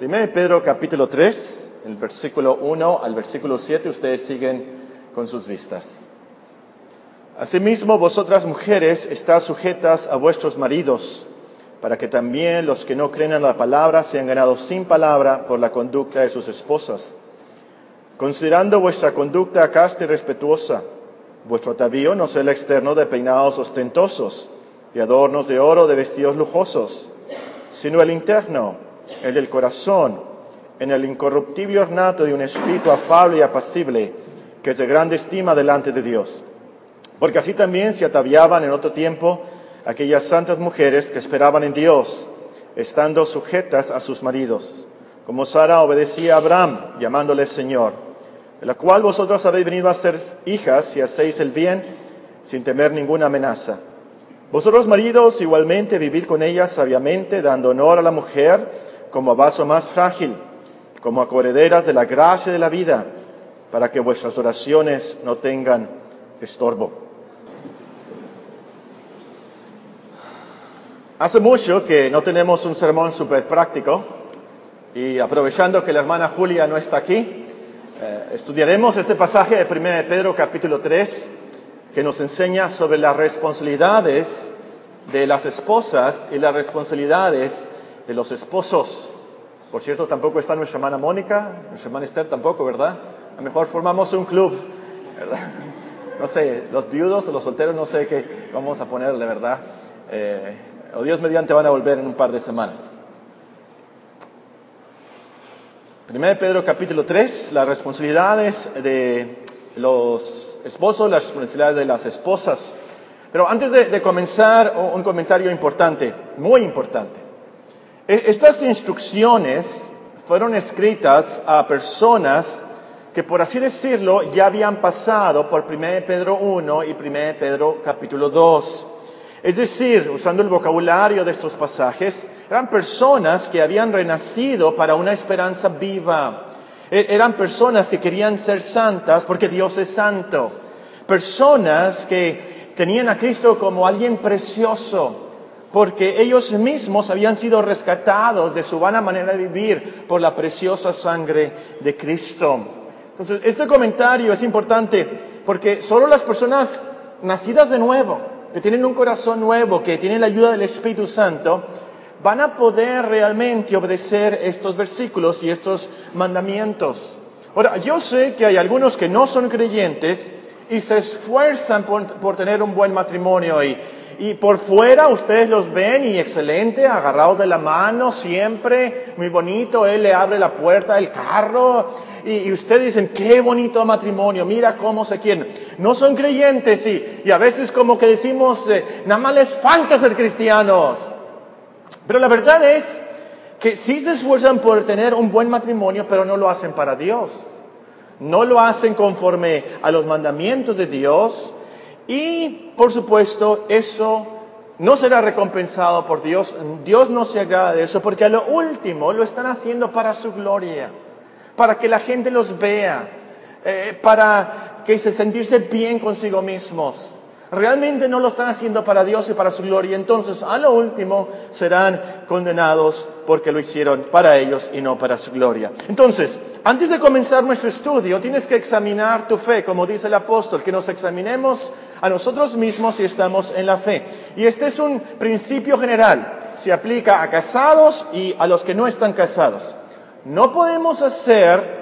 1 Pedro capítulo 3, el versículo 1 al versículo 7, ustedes siguen con sus vistas. Asimismo, vosotras mujeres, estás sujetas a vuestros maridos, para que también los que no creen en la palabra sean ganados sin palabra por la conducta de sus esposas. Considerando vuestra conducta casta y respetuosa, vuestro atavío no sea el externo de peinados ostentosos, de adornos de oro, de vestidos lujosos, sino el interno el del corazón, en el incorruptible ornato de un espíritu afable y apacible, que es de grande estima delante de Dios. Porque así también se ataviaban en otro tiempo aquellas santas mujeres que esperaban en Dios, estando sujetas a sus maridos, como Sara obedecía a Abraham, llamándole Señor, de la cual vosotros habéis venido a ser hijas si hacéis el bien sin temer ninguna amenaza. Vosotros maridos igualmente vivid con ellas sabiamente, dando honor a la mujer, como vaso más frágil, como a correderas de la gracia de la vida, para que vuestras oraciones no tengan estorbo. Hace mucho que no tenemos un sermón súper práctico y aprovechando que la hermana Julia no está aquí, eh, estudiaremos este pasaje de 1 Pedro capítulo 3 que nos enseña sobre las responsabilidades de las esposas y las responsabilidades de los esposos. Por cierto, tampoco está nuestra hermana Mónica, nuestra hermana Esther tampoco, ¿verdad? A lo mejor formamos un club, ¿verdad? No sé, los viudos o los solteros, no sé qué vamos a ponerle, ¿verdad? Eh, o Dios mediante van a volver en un par de semanas. Primero Pedro capítulo 3, las responsabilidades de los esposos, las responsabilidades de las esposas. Pero antes de comenzar, un comentario importante, muy importante. E, estas instrucciones fueron escritas a personas que, por así decirlo, ya habían pasado por 1 Pedro 1 y 1 Pedro capítulo 2. Es decir, usando el vocabulario de estos pasajes, eran personas que habían renacido para una esperanza viva. E, eran personas que querían ser santas porque Dios es santo. Personas que tenían a Cristo como alguien precioso, porque ellos mismos habían sido rescatados de su vana manera de vivir por la preciosa sangre de Cristo. Entonces, este comentario es importante porque solo las personas nacidas de nuevo, que tienen un corazón nuevo, que tienen la ayuda del Espíritu Santo, van a poder realmente obedecer estos versículos y estos mandamientos. Ahora, yo sé que hay algunos que no son creyentes y se esfuerzan por, por tener un buen matrimonio y y por fuera ustedes los ven y excelente, agarrados de la mano siempre, muy bonito, él le abre la puerta del carro y, ustedes dicen, qué bonito matrimonio, mira cómo se quieren. No son creyentes y, y a veces como que decimos, eh, nada más les falta ser cristianos. Pero la verdad es que sí se esfuerzan por tener un buen matrimonio, pero no lo hacen para Dios. No lo hacen conforme a los mandamientos de Dios y, por supuesto, eso no será recompensado por Dios. Dios no se agrada de eso porque a lo último lo están haciendo para su gloria, para que la gente los vea, eh, para que se sentirse bien consigo mismos. Realmente no lo están haciendo para Dios y para su gloria. Entonces, a lo último, serán condenados porque lo hicieron para ellos y no para su gloria. Entonces, antes de comenzar nuestro estudio, tienes que examinar tu fe, como dice el apóstol, que nos examinemos a nosotros mismos si estamos en la fe. Y este es un principio general. Se aplica a casados y a los que no están casados. No podemos hacer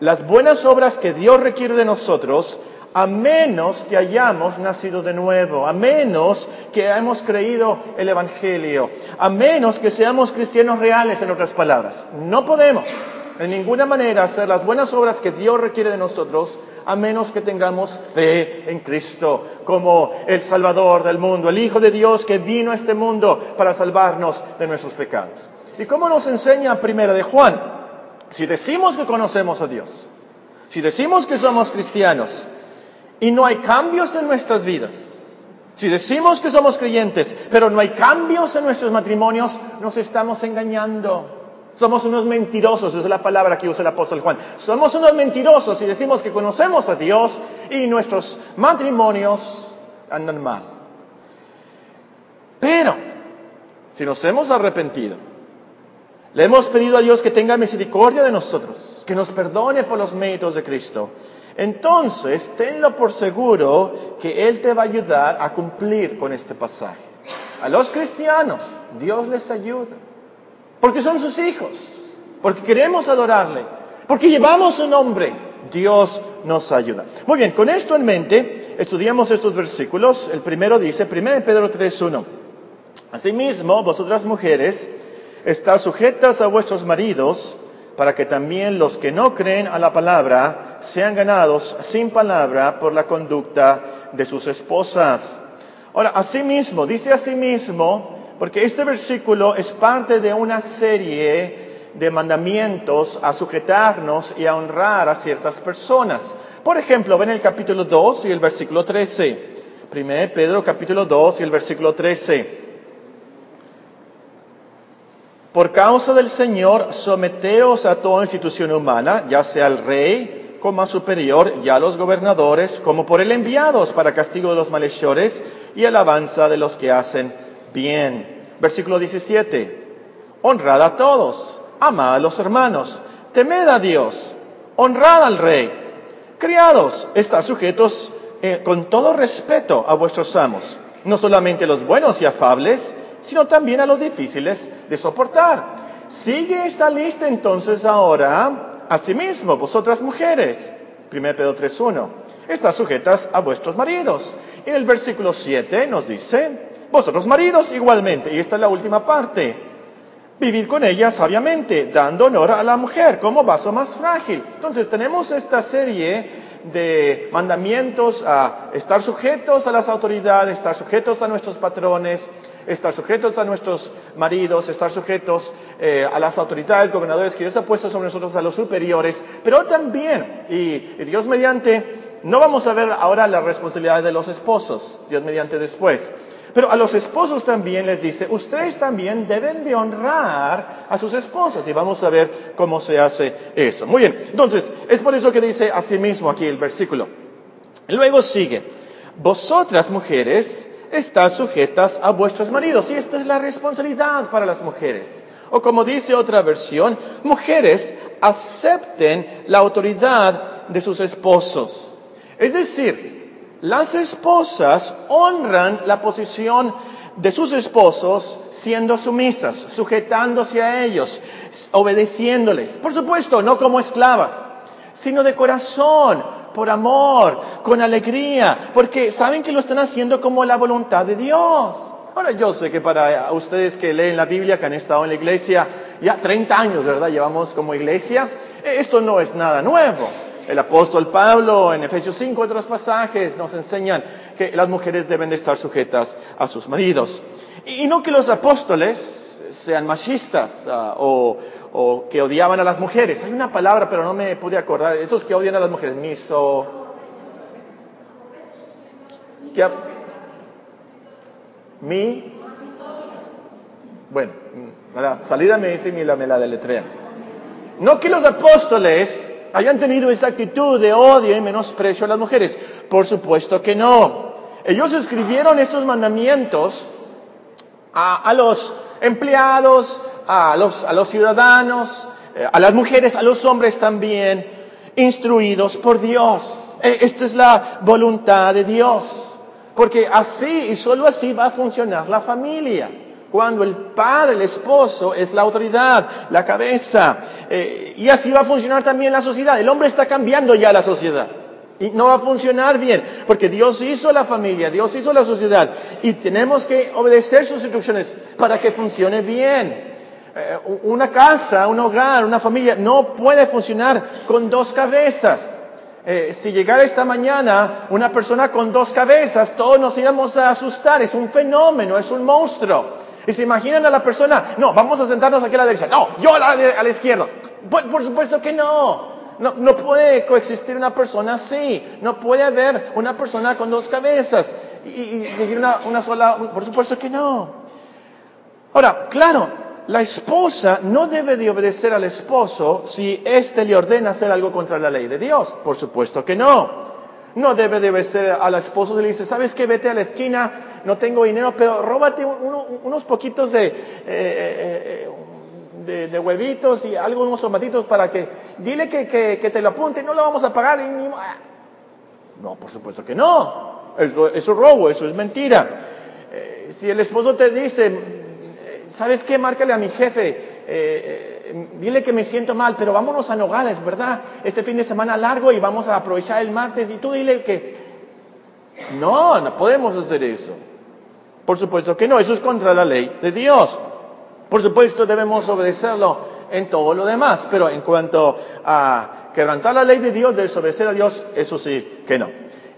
las buenas obras que Dios requiere de nosotros a menos que hayamos nacido de nuevo, a menos que hayamos creído el Evangelio, a menos que seamos cristianos reales, en otras palabras. No podemos en ninguna manera hacer las buenas obras que Dios requiere de nosotros, a menos que tengamos fe en Cristo como el Salvador del mundo, el Hijo de Dios que vino a este mundo para salvarnos de nuestros pecados. ¿Y cómo nos enseña Primera de Juan? Si decimos que conocemos a Dios, si decimos que somos cristianos, y no hay cambios en nuestras vidas. Si decimos que somos creyentes, pero no hay cambios en nuestros matrimonios, nos estamos engañando. Somos unos mentirosos, es la palabra que usa el apóstol Juan. Somos unos mentirosos si decimos que conocemos a Dios y nuestros matrimonios andan mal. Pero, si nos hemos arrepentido Le hemos pedido a Dios que tenga misericordia de nosotros, que nos perdone por los méritos de Cristo. Entonces, tenlo por seguro que Él te va a ayudar a cumplir con este pasaje. A los cristianos, Dios les ayuda, porque son sus hijos, porque queremos adorarle, porque llevamos su nombre, Dios nos ayuda. Muy bien, con esto en mente, estudiamos estos versículos. El primero dice, 1 Pedro 3.1, Asimismo, vosotras mujeres, estás sujetas a vuestros maridos, para que también los que no creen a la palabra sean ganados sin palabra por la conducta de sus esposas. Ahora, asimismo, dice asimismo, porque este versículo es parte de una serie de mandamientos a sujetarnos y a honrar a ciertas personas. Por ejemplo, ven el capítulo 2 y el versículo 13. Primero Pedro capítulo 2 y el versículo 13. Por causa del Señor, someteos a toda institución humana, ya sea al rey como a superior, ya a los gobernadores, como por él enviados para castigo de los malhechores y alabanza de los que hacen bien. Versículo 17. Honrad a todos amad a los hermanos, temed a Dios, honrad al rey. Criados, estad sujetos eh, con todo respeto a vuestros amos, no solamente los buenos y afables, sino también a los difíciles de soportar. Sigue esa lista entonces ahora, asimismo, vosotras mujeres, 1 Pedro 3.1, estad sujetas a vuestros maridos. En el versículo 7 nos dice, vosotros maridos igualmente, y esta es la última parte, vivir con ella sabiamente, dando honor a la mujer como vaso más frágil. Entonces tenemos esta serie de mandamientos a estar sujetos a las autoridades, estar sujetos a nuestros patrones, estar sujetos a nuestros maridos, estar sujetos eh, a las autoridades, gobernadores que Dios ha puesto sobre nosotros, a los superiores, pero también, y, y Dios mediante, no vamos a ver ahora las responsabilidades de los esposos, Dios mediante después, pero a los esposos también les dice, ustedes también deben de honrar a sus esposas. Y vamos a ver cómo se hace eso. Muy bien, entonces, es por eso que dice así mismo aquí el versículo. Luego sigue, vosotras mujeres están sujetas a vuestros maridos. Y esta es la responsabilidad para las mujeres. O como dice otra versión, mujeres acepten la autoridad de sus esposos. Es decir, las esposas honran la posición de sus esposos siendo sumisas, sujetándose a ellos, obedeciéndoles. Por supuesto, no como esclavas, sino de corazón, por amor, con alegría, porque saben que lo están haciendo como la voluntad de Dios. Ahora yo sé que para ustedes que leen la Biblia, que han estado en la iglesia ya 30 años, ¿verdad? Llevamos como iglesia, esto no es nada nuevo. El apóstol Pablo en Efesios 5, otros pasajes, nos enseñan que las mujeres deben de estar sujetas a sus maridos. Y no que los apóstoles sean machistas uh, o, que odiaban a las mujeres. Hay una palabra, pero no me pude acordar. Esos que odian a las mujeres. Miso. ¿Qué? Mi. Bueno, la salida me dice y la, me la deletrean. No que los apóstoles hayan tenido esa actitud de odio y menosprecio a las mujeres. Por supuesto que no. Ellos escribieron estos mandamientos a, los empleados, a los, a los ciudadanos, eh, a las mujeres, a los hombres también, instruidos por Dios. E, esta es la voluntad de Dios. Porque así y solo así va a funcionar la familia cuando el padre, el esposo, es la autoridad, la cabeza. Eh, y así va a funcionar también la sociedad. El hombre está cambiando ya la sociedad. Y no va a funcionar bien, porque Dios hizo la familia, Dios hizo la sociedad, y tenemos que obedecer sus instrucciones para que funcione bien. Eh, una casa, un hogar, una familia no puede funcionar con dos cabezas. Eh, si llegara esta mañana una persona con dos cabezas, todos nos íbamos a asustar. Es un fenómeno, es un monstruo. Y se imaginan a la persona, no, vamos a sentarnos aquí a la derecha, no, yo a la, izquierda. Por, por, supuesto que no. no. No puede coexistir una persona así. No puede haber una persona con dos cabezas y, y seguir una, una sola. Por supuesto que no. Ahora, claro, la esposa no debe de obedecer al esposo si éste le ordena hacer algo contra la ley de Dios. Por supuesto que no. No debe de obedecer al esposo si le dice, ¿sabes qué? Vete a la esquina, no tengo dinero, pero róbate uno, unos poquitos de, eh, eh, de, huevitos y algunos tomatitos para que, dile que, que, te lo apunte, no lo vamos a pagar. No, por supuesto que no. Eso, eso es robo, eso es mentira. Eh, si el esposo te dice, ¿sabes qué? Márcale a mi jefe, eh, eh, dile que me siento mal, pero vámonos a Nogales, ¿verdad? Este fin de semana largo y vamos a aprovechar el martes y tú dile que... No, no podemos hacer eso. Por supuesto que no, eso es contra la ley de Dios. Por supuesto debemos obedecerlo en todo lo demás, pero en cuanto a quebrantar la ley de Dios, desobedecer a Dios, eso sí que no.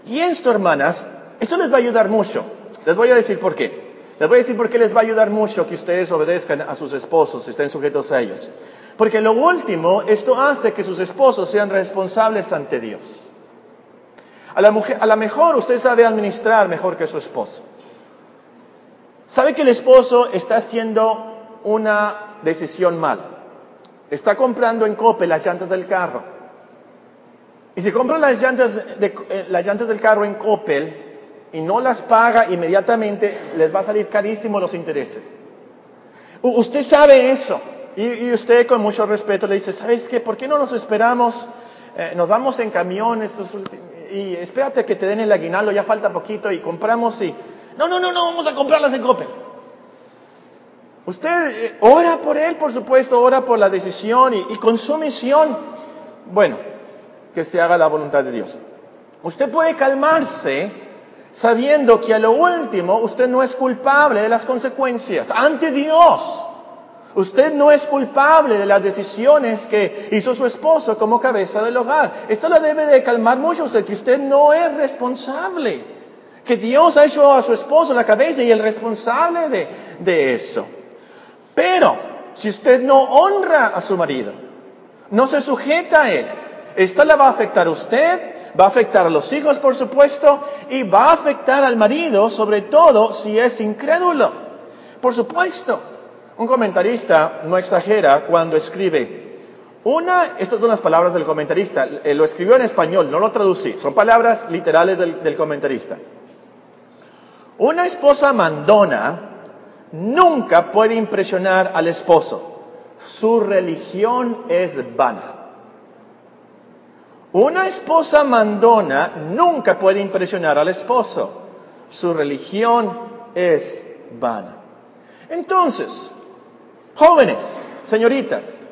Y esto, hermanas, esto les va a ayudar mucho. Les voy a decir por qué. Les voy a decir por qué les va a ayudar mucho que ustedes obedezcan a sus esposos, estén sujetos a ellos. Porque lo último, esto hace que sus esposos sean responsables ante Dios. A la, mujer, a la mejor usted sabe administrar mejor que su esposo. Sabe que el esposo está haciendo una decisión mal. Está comprando en Cope las llantas del carro. Y si compra las llantas, de, eh, las llantas del carro en Coppel, y no las paga inmediatamente, les va a salir carísimo los intereses. usted sabe eso. Y, usted con mucho respeto le dice, ¿sabes qué? ¿Por qué no nos esperamos? Eh, nos vamos en camión estos y espérate que te den el aguinaldo, ya falta poquito y compramos y... No, no, no, no, vamos a comprarlas en Coppel. Usted eh, ora por él, por supuesto, ora por la decisión y, y con su misión, bueno, que se haga la voluntad de Dios. Usted puede calmarse sabiendo que a lo último usted no es culpable de las consecuencias ante Dios. Usted no es culpable de las decisiones que hizo su esposo como cabeza del hogar. Esto lo debe de calmar mucho usted, que usted no es responsable. Que Dios ha hecho a su esposo la cabeza y el responsable de, de eso. Pero, si usted no honra a su marido, no se sujeta a él, esto le va a afectar a usted, va a afectar a los hijos, por supuesto, y va a afectar al marido, sobre todo si es incrédulo. Por supuesto, un comentarista no exagera cuando escribe, una, estas son las palabras del comentarista, eh, lo escribió en español, no lo traducí, son palabras literales del, del comentarista. Una esposa mandona nunca puede impresionar al esposo. Su religión es vana. Una esposa mandona nunca puede impresionar al esposo. Su religión es vana. Entonces, jóvenes, señoritas,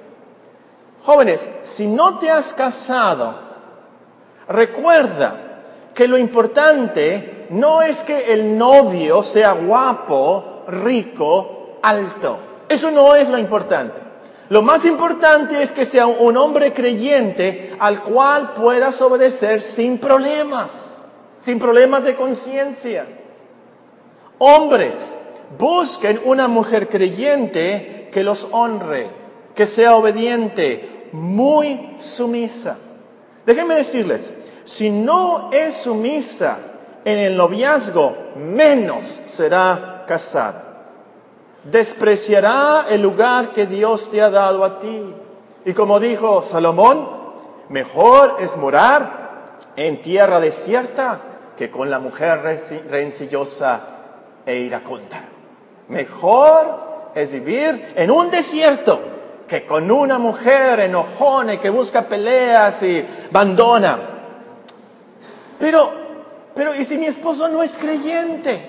jóvenes, si no te has casado, recuerda que lo importante no es que el novio sea guapo, rico, alto. Eso no es lo importante. Lo más importante es que sea un hombre creyente al cual puedas obedecer sin problemas, sin problemas de conciencia. Hombres, busquen una mujer creyente que los honre, que sea obediente, muy sumisa. Déjenme decirles, si no es sumisa en el noviazgo, menos será casada despreciará el lugar que Dios te ha dado a ti. Y como dijo Salomón, mejor es morar en tierra desierta que con la mujer rencillosa e iracunda. Mejor es vivir en un desierto que con una mujer enojona que busca peleas y abandona. Pero, pero, ¿y si mi esposo no es creyente?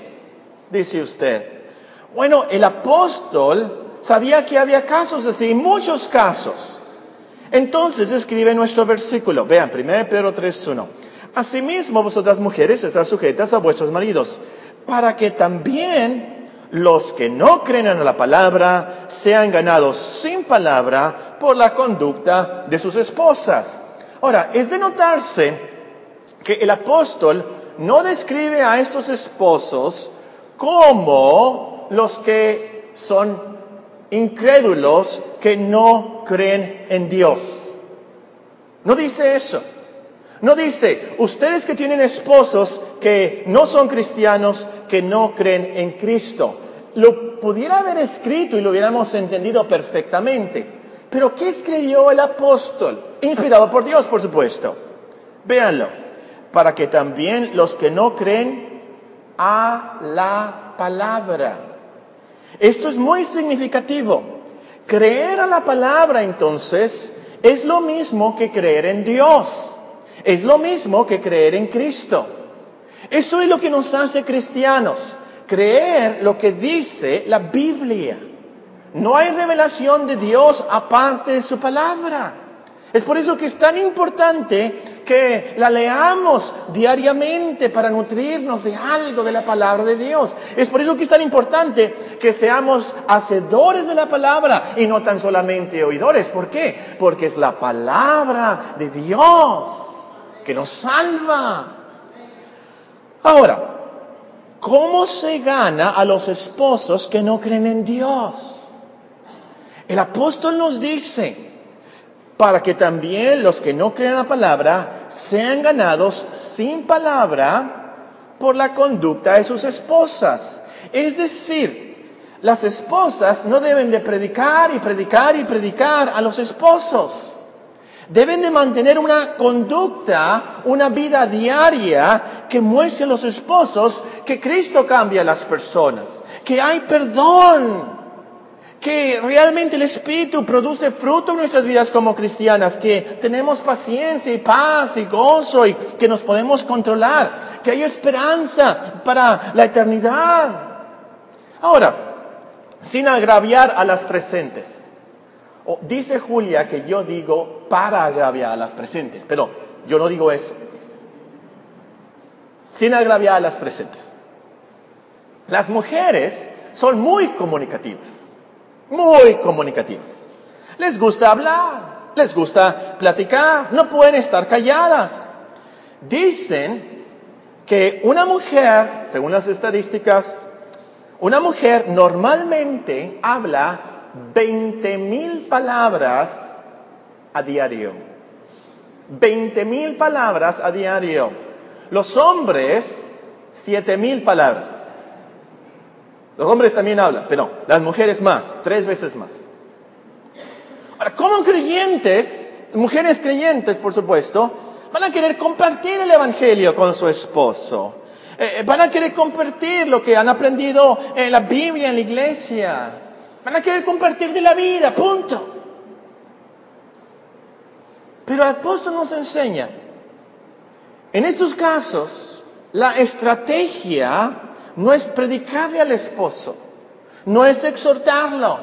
Dice usted. Bueno, el apóstol sabía que había casos así, muchos casos. Entonces escribe nuestro versículo. Vean, 1 Pedro 3.1. Asimismo, vosotras mujeres, estás sujetas a vuestros maridos, para que también los que no creen en la palabra sean ganados sin palabra por la conducta de sus esposas. Ahora, es de notarse que el apóstol no describe a estos esposos como los que son incrédulos que no creen en Dios. No dice eso. No dice, ustedes que tienen esposos que no son cristianos, que no creen en Cristo. Lo pudiera haber escrito y lo hubiéramos entendido perfectamente. Pero ¿qué escribió el apóstol? Inspirado por Dios, por supuesto. Véanlo. Para que también los que no creen a la palabra esto es muy significativo, Creer a la palabra entonces es lo mismo que creer en Dios. Es lo mismo que creer en Cristo. Eso es lo que nos hace cristianos. Creer lo que dice la Biblia. No hay revelación de Dios aparte de su palabra. Es por eso que es tan importante que la leamos diariamente para nutrirnos de algo de la palabra de Dios. Es por eso que es tan importante que seamos hacedores de la palabra y no tan solamente oidores. ¿Por qué? Porque es la palabra de Dios que nos salva. Ahora, ¿cómo se gana a los esposos que no creen en Dios? El apóstol nos dice, para que también los que no creen la palabra sean ganados sin palabra por la conducta de sus esposas. Es decir, las esposas no deben de predicar y predicar y predicar a los esposos. Deben de mantener una conducta, una vida diaria que muestre a los esposos que Cristo cambia a las personas, que hay perdón, que realmente el Espíritu produce fruto en nuestras vidas como cristianas, que tenemos paciencia y paz y gozo y que nos podemos controlar, que hay esperanza para la eternidad. Ahora, sin agraviar a las presentes. dice Julia que yo digo para agraviar a las presentes, pero yo no digo eso. Sin agraviar a las presentes. Las mujeres son muy comunicativas muy comunicativas. Les gusta hablar, les gusta platicar, no pueden estar calladas. Dicen que una mujer, según las estadísticas, una mujer normalmente habla 20 mil palabras a diario. 20 mil palabras a diario. Los hombres, 7 mil palabras. Los hombres también hablan, pero las mujeres más, tres veces más. Ahora, como creyentes, mujeres creyentes, por supuesto, van a querer compartir el Evangelio con su esposo. Eh, eh, van a querer compartir lo que han aprendido en la Biblia, en la iglesia. Van a querer compartir de la vida, punto. Pero el apóstol nos enseña, en estos casos, la estrategia no es predicarle al esposo, no es exhortarlo,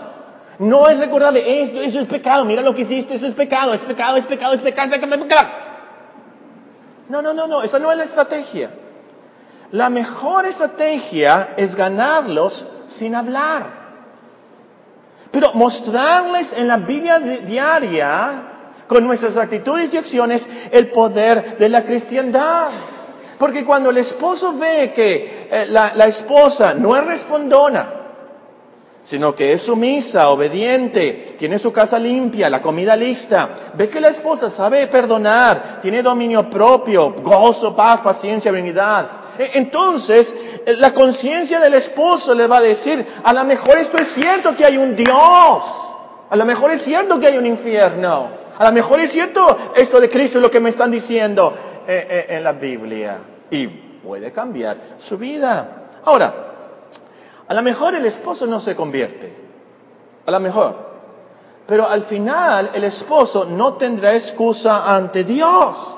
no es recordarle, esto, eso es pecado, mira lo que hiciste, eso es pecado, es pecado, es pecado, es pecado, es pecado, es pecado. No, no, no, no, esa no es la estrategia. La mejor estrategia es ganarlos sin hablar. Pero mostrarles en la Biblia diaria, con nuestras actitudes y acciones, el poder de la cristiandad. Porque cuando el esposo ve que eh, la, la esposa no es respondona, sino que es sumisa, obediente, tiene su casa limpia, la comida lista. Ve que la esposa sabe perdonar, tiene dominio propio, gozo, paz, paciencia, benignidad. E, entonces, eh, la conciencia del esposo le va a decir, a lo mejor esto es cierto que hay un Dios, a lo mejor es cierto que hay un infierno, a lo mejor es cierto esto de Cristo lo que me están diciendo eh, en la Biblia y puede cambiar su vida. Ahora, a lo mejor el esposo no se convierte, a lo mejor, pero al final el esposo no tendrá excusa ante Dios.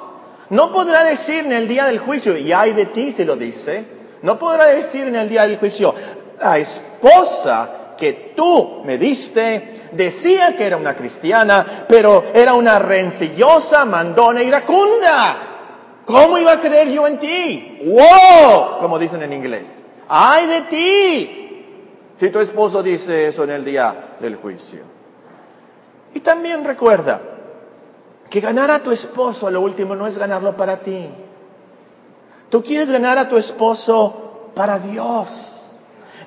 No podrá decir en el día del juicio, y hay de ti se lo dice, no podrá decir en el día del juicio, la esposa que tú me diste decía que era una cristiana, pero era una rencillosa, mandona iracunda. ¿Cómo iba a creer yo en ti? ¡Wow! Como dicen en inglés. ¡Ay de ti! Si tu esposo dice eso en el día del juicio. Y también recuerda que ganar a tu esposo a lo último no es ganarlo para ti. Tú quieres ganar a tu esposo para Dios.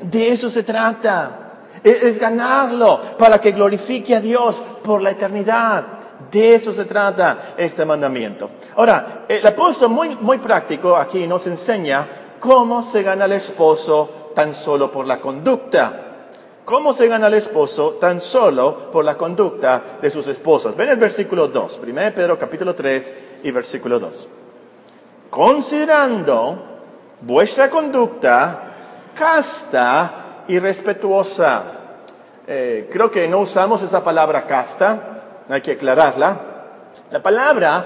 De eso se trata. Es ganarlo para que glorifique a Dios por la eternidad. De eso se trata este mandamiento. Ahora, el apóstol muy, muy práctico aquí nos enseña cómo se gana el esposo tan solo por la conducta. ¿Cómo se gana el esposo tan solo por la conducta de sus esposas? Ven el versículo 2, 1 Pedro capítulo 3 y versículo 2. Considerando vuestra conducta casta y respetuosa Eh, creo que no usamos esa palabra casta, hay que aclararla. La palabra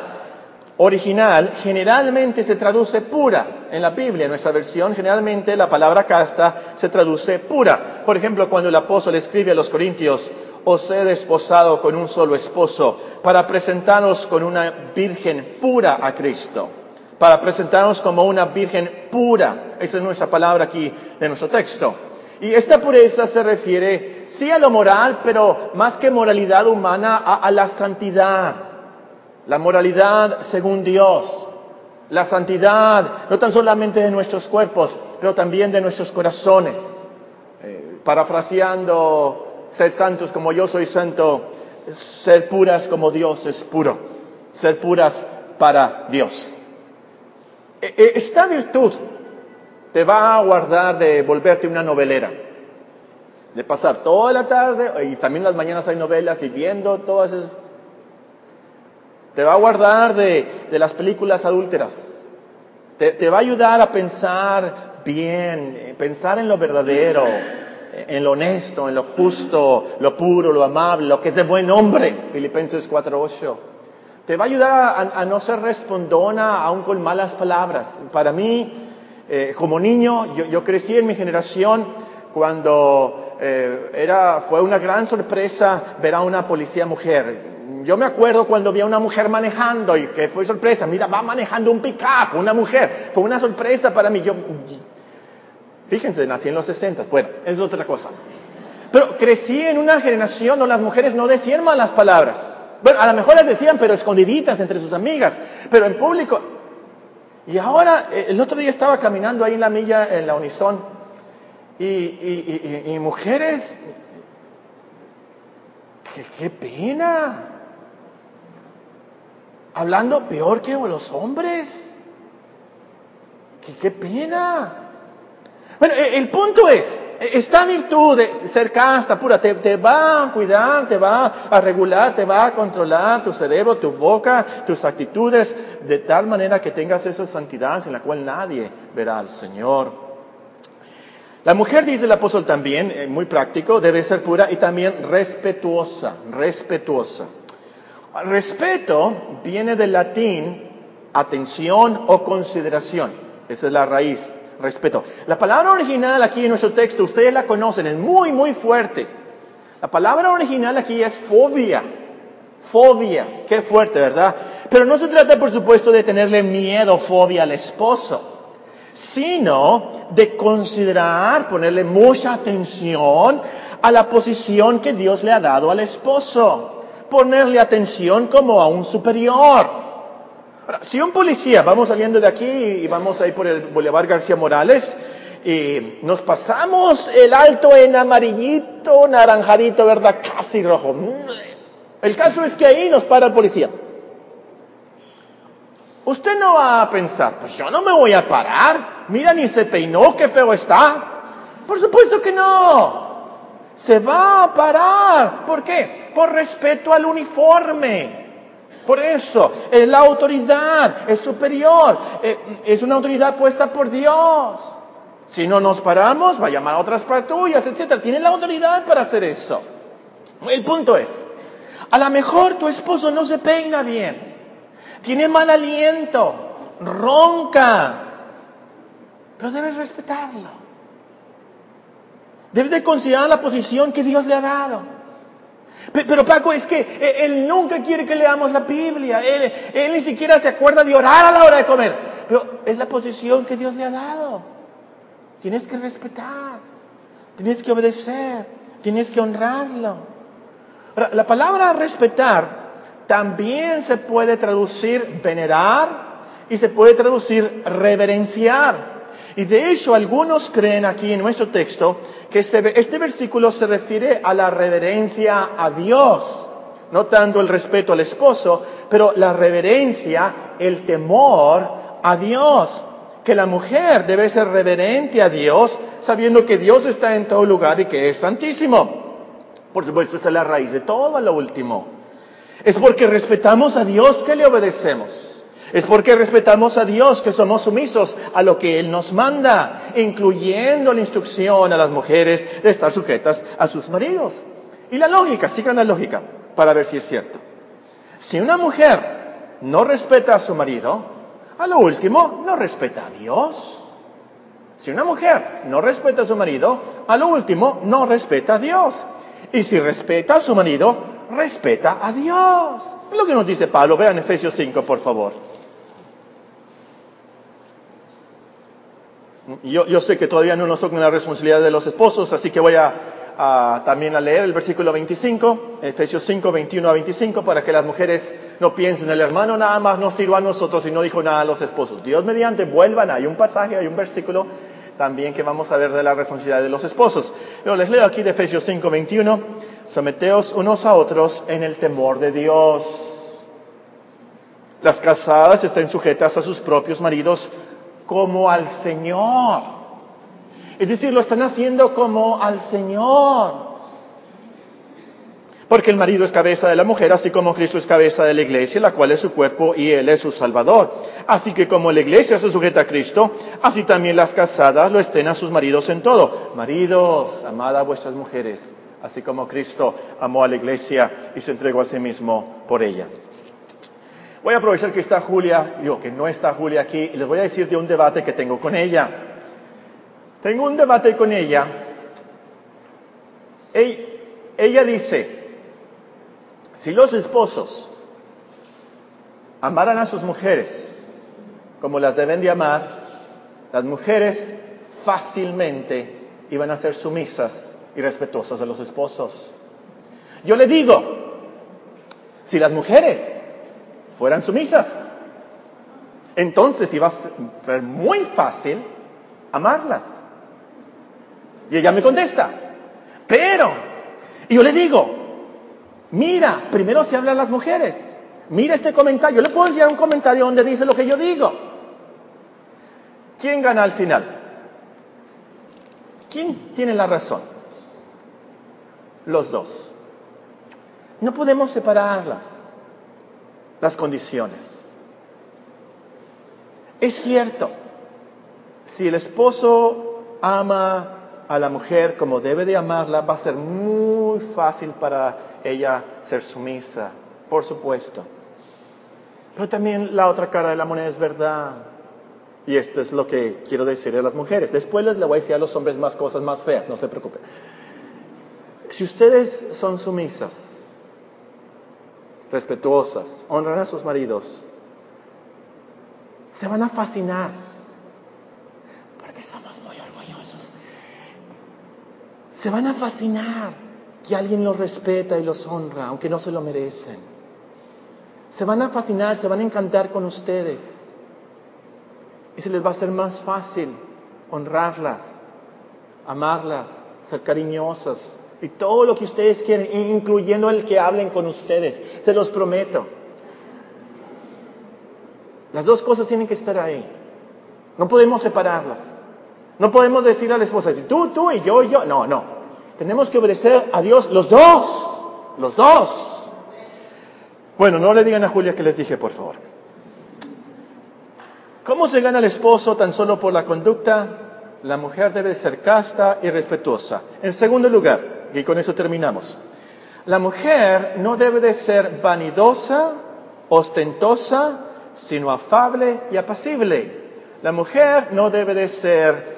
original generalmente se traduce pura en la Biblia. En nuestra versión generalmente la palabra casta se traduce pura. Por ejemplo, cuando el apóstol escribe a los Corintios, os he desposado con un solo esposo para presentaros con una virgen pura a Cristo. Para presentarnos como una virgen pura. Esa es nuestra palabra aquí de nuestro texto. Y esta pureza se refiere, sí, a lo moral, pero más que moralidad humana, a, la santidad. La moralidad según Dios. La santidad, no tan solamente de nuestros cuerpos, pero también de nuestros corazones. Eh, parafraseando, ser santos como yo soy santo, ser puras como Dios es puro. Ser puras para Dios. E, e, esta virtud te va a guardar de volverte una novelera, de pasar toda la tarde, y también las mañanas hay novelas y viendo todas esas... Te va a guardar de, de las películas adúlteras. Te, te, va a ayudar a pensar bien, eh, pensar en lo verdadero, eh, en lo honesto, en lo justo, lo puro, lo amable, lo que es de buen hombre. Filipenses 4.8. Te va a ayudar a, a no ser respondona aún con malas palabras. Para mí, eh, como niño, yo, crecí en mi generación cuando eh, era, fue una gran sorpresa ver a una policía mujer. Yo me acuerdo cuando vi a una mujer manejando y que fue sorpresa. Mira, va manejando un pick-up, una mujer. Fue una sorpresa para mí. Yo, fíjense, nací en los 60. Bueno, es otra cosa. Pero crecí en una generación donde las mujeres no decían malas palabras. Bueno, a lo mejor las decían, pero escondiditas entre sus amigas. Pero en público, y ahora, eh, el otro día estaba caminando ahí en la milla, en la Unison, y, mujeres, qué, pena, hablando peor que los hombres, qué pena. Bueno, e, el punto es, esta virtud de ser casta, pura, te, va a cuidar, te va a regular, te va a controlar tu cerebro, tu boca, tus actitudes, de tal manera que tengas esa santidad en la cual nadie verá al Señor. La mujer, dice el apóstol también, eh, muy práctico, debe ser pura y también respetuosa, respetuosa. Respeto viene del latín atención o consideración. Esa es la raíz respeto. La palabra original aquí en nuestro texto, ustedes la conocen, es muy, muy fuerte. La palabra original aquí es fobia. Fobia. Qué fuerte, ¿verdad? Pero no se trata, por supuesto, de tenerle miedo, fobia al esposo, sino de considerar, ponerle mucha atención a la posición que Dios le ha dado al esposo. Ponerle atención como a un superior si un policía, vamos saliendo de aquí y vamos a ir por el Boulevard García Morales, y nos pasamos el alto en amarillito, naranjadito, ¿verdad? Casi rojo. El caso es que ahí nos para el policía. Usted no va a pensar, pues yo no me voy a parar. Mira, ni se peinó, qué feo está. Por supuesto que no. Se va a parar. ¿Por qué? Por respeto al uniforme. Por eso, es la autoridad, es superior, eh, es una autoridad puesta por Dios. Si no nos paramos, va a llamar a otras patrullas, etc. Tiene la autoridad para hacer eso. El punto es, a lo mejor tu esposo no se peina bien, tiene mal aliento, ronca, pero debes respetarlo. Debes de considerar la posición que Dios le ha dado. Pero Paco, es que e, él nunca quiere que leamos la Biblia. Él, ni siquiera se acuerda de orar a la hora de comer. Pero es la posición que Dios le ha dado. Tienes que respetar. Tienes que obedecer. Tienes que honrarlo. la palabra respetar también se puede traducir venerar y se puede traducir reverenciar. Y de hecho algunos creen aquí en nuestro texto que este versículo se refiere a la reverencia a Dios, no tanto el respeto al esposo, pero la reverencia, el temor a Dios. Que la mujer debe ser reverente a Dios, sabiendo que Dios está en todo lugar y que es santísimo. Por supuesto, esa es la raíz de todo, a lo último. Es porque respetamos a Dios que le obedecemos. Es porque respetamos a Dios que somos sumisos a lo que Él nos manda, incluyendo la instrucción a las mujeres de estar sujetas a sus maridos. Y la lógica, sigan la lógica, para ver si es cierto. Si una mujer no respeta a su marido, a lo último no respeta a Dios. Si una mujer no respeta a su marido, a lo último no respeta a Dios. Y si respeta a su marido, respeta a Dios. Es lo que nos dice Pablo. Vean Efesios 5, por favor. Yo, sé que todavía no nos toca la responsabilidad de los esposos, así que voy a, también a leer el versículo 25, Efesios 5, 21 a 25, para que las mujeres no piensen, el hermano nada más nos tiró a nosotros y no dijo nada a los esposos. Dios mediante, vuelvan, hay un pasaje, hay un versículo también que vamos a ver de la responsabilidad de los esposos. Pero les leo aquí de Efesios 5, 21, someteos unos a otros en el temor de Dios. Las casadas estén sujetas a sus propios maridos como al Señor. Es decir, lo están haciendo como al Señor. Porque el marido es cabeza de la mujer, así como Cristo es cabeza de la iglesia, la cual es su cuerpo y Él es su Salvador. Así que como la iglesia se sujeta a Cristo, así también las casadas lo estén a sus maridos en todo. Maridos, amad a vuestras mujeres, así como Cristo amó a la iglesia y se entregó a sí mismo por ella. Voy a aprovechar que está Julia, digo que no está Julia aquí, y les voy a decir de un debate que tengo con ella. Tengo un debate con ella. Ella dice, si los esposos amaran a sus mujeres como las deben de amar, las mujeres fácilmente iban a ser sumisas y respetuosas de los esposos. Yo le digo, si las mujeres fueran sumisas. Entonces iba a ser muy fácil amarlas. Y ella me contesta, pero, y yo le digo, mira, primero se habla a las mujeres. Mira este comentario. Yo le puedo enseñar un comentario donde dice lo que yo digo. ¿Quién gana al final? ¿Quién tiene la razón? Los dos. No podemos separarlas las condiciones. Es cierto, si el esposo ama a la mujer como debe de amarla, va a ser muy fácil para ella ser sumisa, por supuesto. Pero también la otra cara de la moneda es verdad. Y esto es lo que quiero decirle a las mujeres. Después les voy a decir a los hombres más cosas más feas, no se preocupen. Si ustedes son sumisas, respetuosas, honran a sus maridos, se van a fascinar. Porque somos muy orgullosos. Se van a fascinar que alguien los respeta y los honra, aunque no se lo merecen. Se van a fascinar, se van a encantar con ustedes. Y se les va a hacer más fácil honrarlas, amarlas, ser cariñosas, y todo lo que ustedes quieren, incluyendo el que hablen con ustedes, se los prometo. Las dos cosas tienen que estar ahí. No podemos separarlas. No podemos decir a la esposa, tú, tú y yo yo. No, no. Tenemos que obedecer a Dios los dos. Los dos. Bueno, no le digan a Julia que les dije, por favor. ¿Cómo se gana el esposo tan solo por la conducta? La mujer debe ser casta y respetuosa. En segundo lugar, y con eso terminamos. La mujer no debe de ser vanidosa, ostentosa, sino afable y apacible. La mujer no debe de ser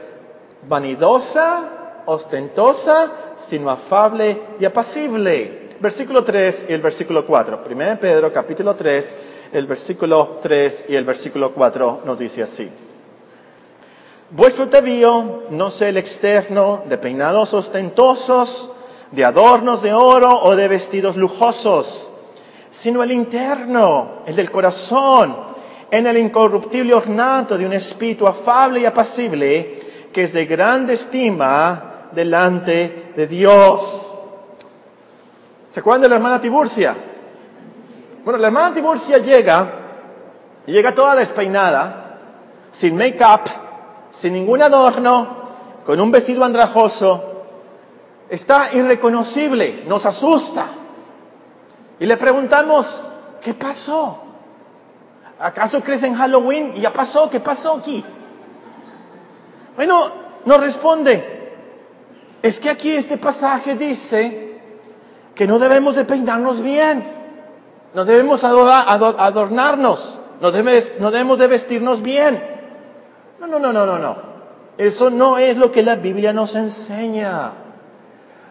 vanidosa, ostentosa, sino afable y apacible. Versículo 3 y el versículo 4. Primero Pedro capítulo 3, el versículo 3 y el versículo 4 nos dice así. Vuestro atavío no sea el externo de peinados ostentosos, de adornos de oro o de vestidos lujosos, sino el interno, el del corazón, en el incorruptible ornato de un espíritu afable y apacible, que es de grande estima delante de Dios. ¿Se acuerdan de la hermana Tiburcia? Bueno, la hermana Tiburcia llega, llega toda despeinada, sin make-up, sin ningún adorno, con un vestido andrajoso, está irreconocible, nos asusta. Y le preguntamos, ¿qué pasó? ¿Acaso crees en Halloween? ¿Y ya pasó? ¿Qué pasó aquí? Bueno, nos responde, es que aquí este pasaje dice, que no debemos de peinarnos bien, no debemos adornarnos, no, no debemos de vestirnos bien. No, no, no, no, no, no. Eso no es lo que la Biblia nos enseña.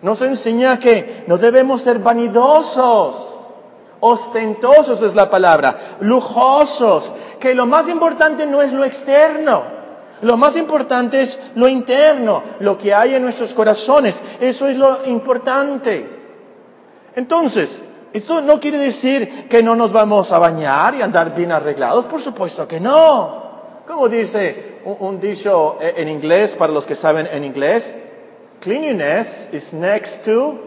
Nos enseña que no debemos ser vanidosos, ostentosos es la palabra, lujosos, que lo más importante no es lo externo, lo más importante es lo interno, lo que hay en nuestros corazones, eso es lo importante. Entonces, esto no quiere decir que no nos vamos a bañar y andar bien arreglados, por supuesto que no. Como dice un, dicho en inglés, para los que saben en inglés, cleanliness is next to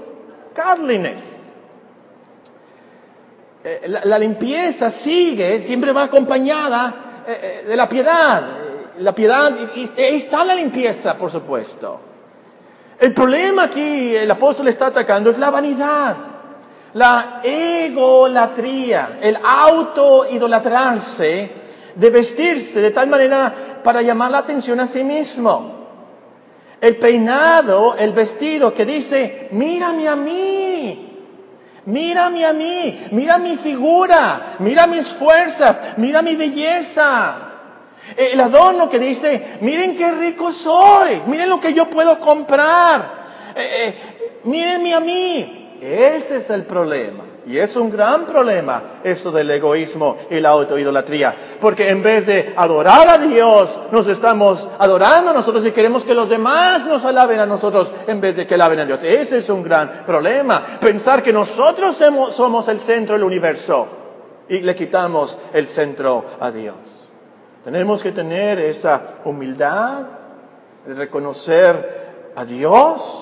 godliness. Eh, la, limpieza sigue, siempre va acompañada eh, eh, de la piedad. La piedad, está la limpieza, por supuesto. El problema aquí, el apóstol está atacando, es la vanidad, la egolatría, el auto-idolatrarse de vestirse de tal manera para llamar la atención a sí mismo. El peinado, el vestido que dice, mírame a mí, mírame a mí, mira mi figura, mira mis fuerzas, mira mi belleza. El adorno que dice, miren qué rico soy, miren lo que yo puedo comprar, eh, eh, mírenme a mí. Ese es el problema. Y es un gran problema esto del egoísmo y la autoidolatría. Porque en vez de adorar a Dios, nos estamos adorando a nosotros y queremos que los demás nos alaben a nosotros en vez de que alaben a Dios. Ese es un gran problema. Pensar que nosotros somos el centro del universo y le quitamos el centro a Dios. Tenemos que tener esa humildad reconocer a Dios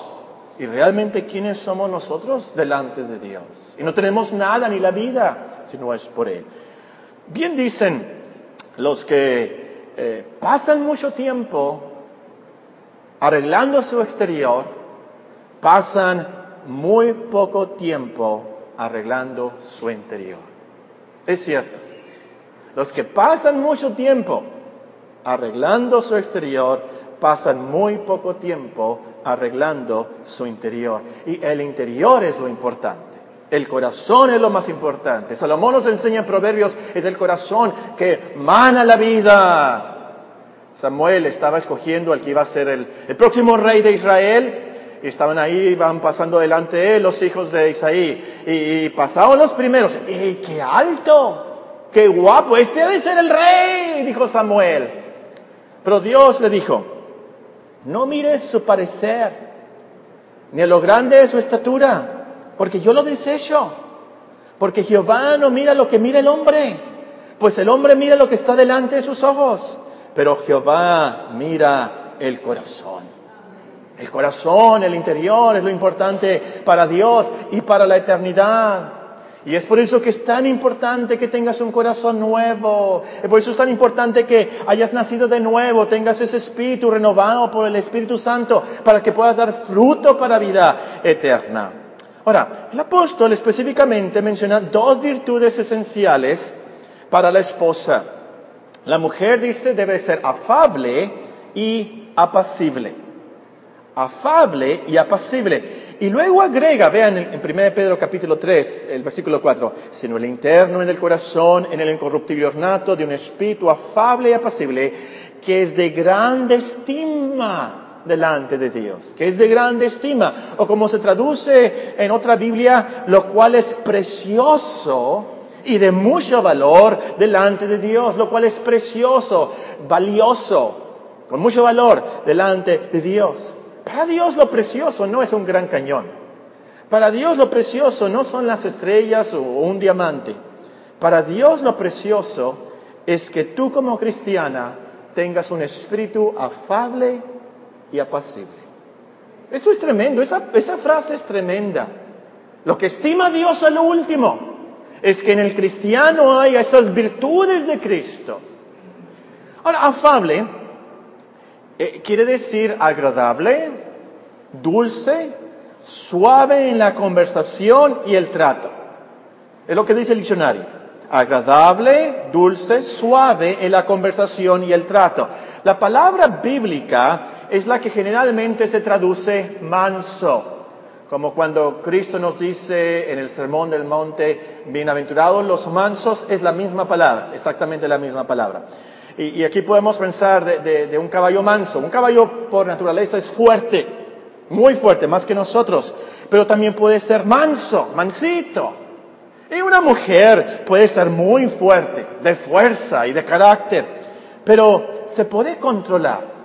y realmente quiénes somos nosotros delante de Dios. Y no tenemos nada ni la vida si no es por Él. Bien dicen los que eh, pasan mucho tiempo arreglando su exterior, pasan muy poco tiempo arreglando su interior. Es cierto. Los que pasan mucho tiempo arreglando su exterior, pasan muy poco tiempo arreglando su interior. Y el interior es lo importante. El corazón es lo más importante. Salomón nos enseña en Proverbios, es el corazón que mana la vida. Samuel estaba escogiendo al que iba a ser el, próximo rey de Israel. Y estaban ahí, van pasando delante de él los hijos de Isaí. Y, pasaron los primeros. ¡Y qué alto! ¡Qué guapo! Este ha de ser el rey, dijo Samuel. Pero Dios le dijo, no mires su parecer, ni a lo grande de su estatura, porque yo lo desecho. Porque Jehová no mira lo que mira el hombre, pues el hombre mira lo que está delante de sus ojos, pero Jehová mira el corazón. El corazón, el interior es lo importante para Dios y para la eternidad. Y es por eso que es tan importante que tengas un corazón nuevo. Es por eso es tan importante que hayas nacido de nuevo, tengas ese espíritu renovado por el Espíritu Santo para que puedas dar fruto para vida eterna. Ahora, el apóstol específicamente menciona dos virtudes esenciales para la esposa. La mujer dice debe ser afable y apacible afable y apacible. Y luego agrega, vean en 1 Pedro capítulo 3, el versículo 4, sino el interno en el corazón, en el incorruptible ornato de un espíritu afable y apacible, que es de grande estima delante de Dios, que es de grande estima, o como se traduce en otra Biblia, lo cual es precioso y de mucho valor delante de Dios, lo cual es precioso, valioso, con mucho valor delante de Dios. Para Dios lo precioso no es un gran cañón. Para Dios lo precioso no son las estrellas o un diamante. Para Dios lo precioso es que tú como cristiana tengas un espíritu afable y apacible. Esto es tremendo, esa, esa frase es tremenda. Lo que estima Dios a lo último es que en el cristiano haya esas virtudes de Cristo. Ahora, afable eh, quiere decir agradable, dulce, suave en la conversación y el trato. Es lo que dice el diccionario. Agradable, dulce, suave en la conversación y el trato. La palabra bíblica es la que generalmente se traduce manso. Como cuando Cristo nos dice en el Sermón del Monte, bienaventurados los mansos, es la misma palabra, exactamente la misma palabra. Y, aquí podemos pensar de, un caballo manso. Un caballo por naturaleza es fuerte, muy fuerte, más que nosotros, pero también puede ser manso, mansito. Y una mujer puede ser muy fuerte, de fuerza y de carácter, pero se puede controlar.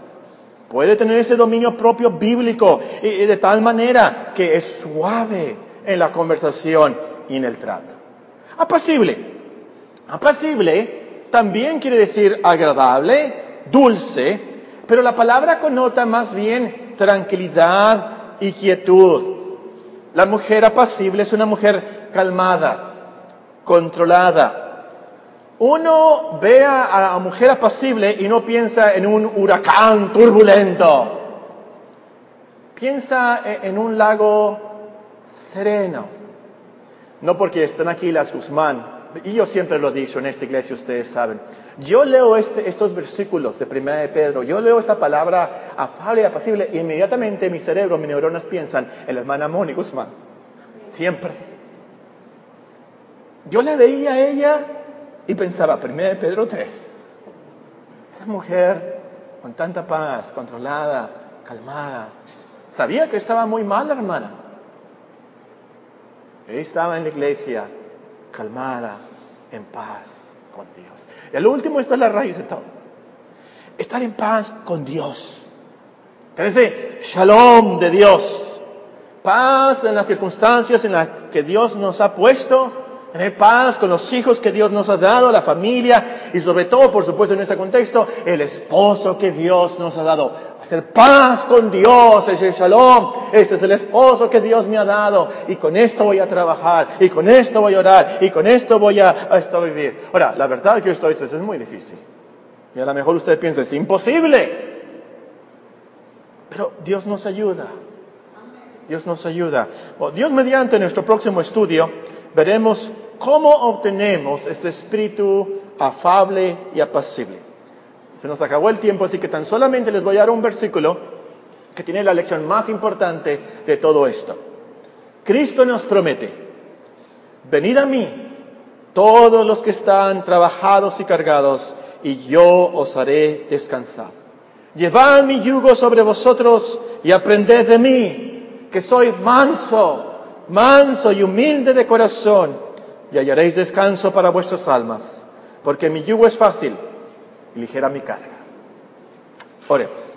Puede tener ese dominio propio bíblico y de tal manera que es suave en la conversación y en el trato. Apacible. Apacible también quiere decir agradable, dulce, pero la palabra connota más bien tranquilidad y quietud. La mujer apacible es una mujer calmada, controlada. Uno ve a la mujer apacible y no piensa en un huracán turbulento. Piensa e-, en un lago sereno. No porque están aquí las Guzmán, y yo siempre lo he dicho en esta iglesia, ustedes saben, yo leo este, estos versículos de Primera de Pedro, yo leo esta palabra afable y apacible, y inmediatamente mi cerebro, mis neuronas piensan en la hermana Moni Guzmán. Siempre. Yo le veía a ella y pensaba, Primera de Pedro 3, esa mujer con tanta paz, controlada, calmada, sabía que estaba muy mal la hermana. Ella estaba en la iglesia calmada, en paz con Dios. Y al último está la raíz de todo. Estar en paz con Dios. Ese shalom de Dios. Paz en las circunstancias en las que Dios nos ha puesto tener paz con los hijos que Dios nos ha dado, la familia y sobre todo, por supuesto, en este contexto, el esposo que Dios nos ha dado. Hacer paz con Dios, ese shalom, este es el esposo que Dios me ha dado y con esto voy a trabajar y con esto voy a orar y con esto voy a, a vivir. Ahora, la verdad que esto dice es muy difícil. Y a lo mejor usted piensa, es imposible. Pero Dios nos ayuda. Dios nos ayuda. Dios mediante nuestro próximo estudio veremos cómo obtenemos ese espíritu afable y apacible. Se nos acabó el tiempo, así que tan solamente les voy a dar un versículo que tiene la lección más importante de todo esto. Cristo nos promete, venid a mí todos los que están trabajados y cargados, y yo os haré descansar. Llevad mi yugo sobre vosotros y aprended de mí, que soy manso manso y humilde de corazón, y hallaréis descanso para vuestras almas, porque mi yugo es fácil y ligera mi carga. Oremos.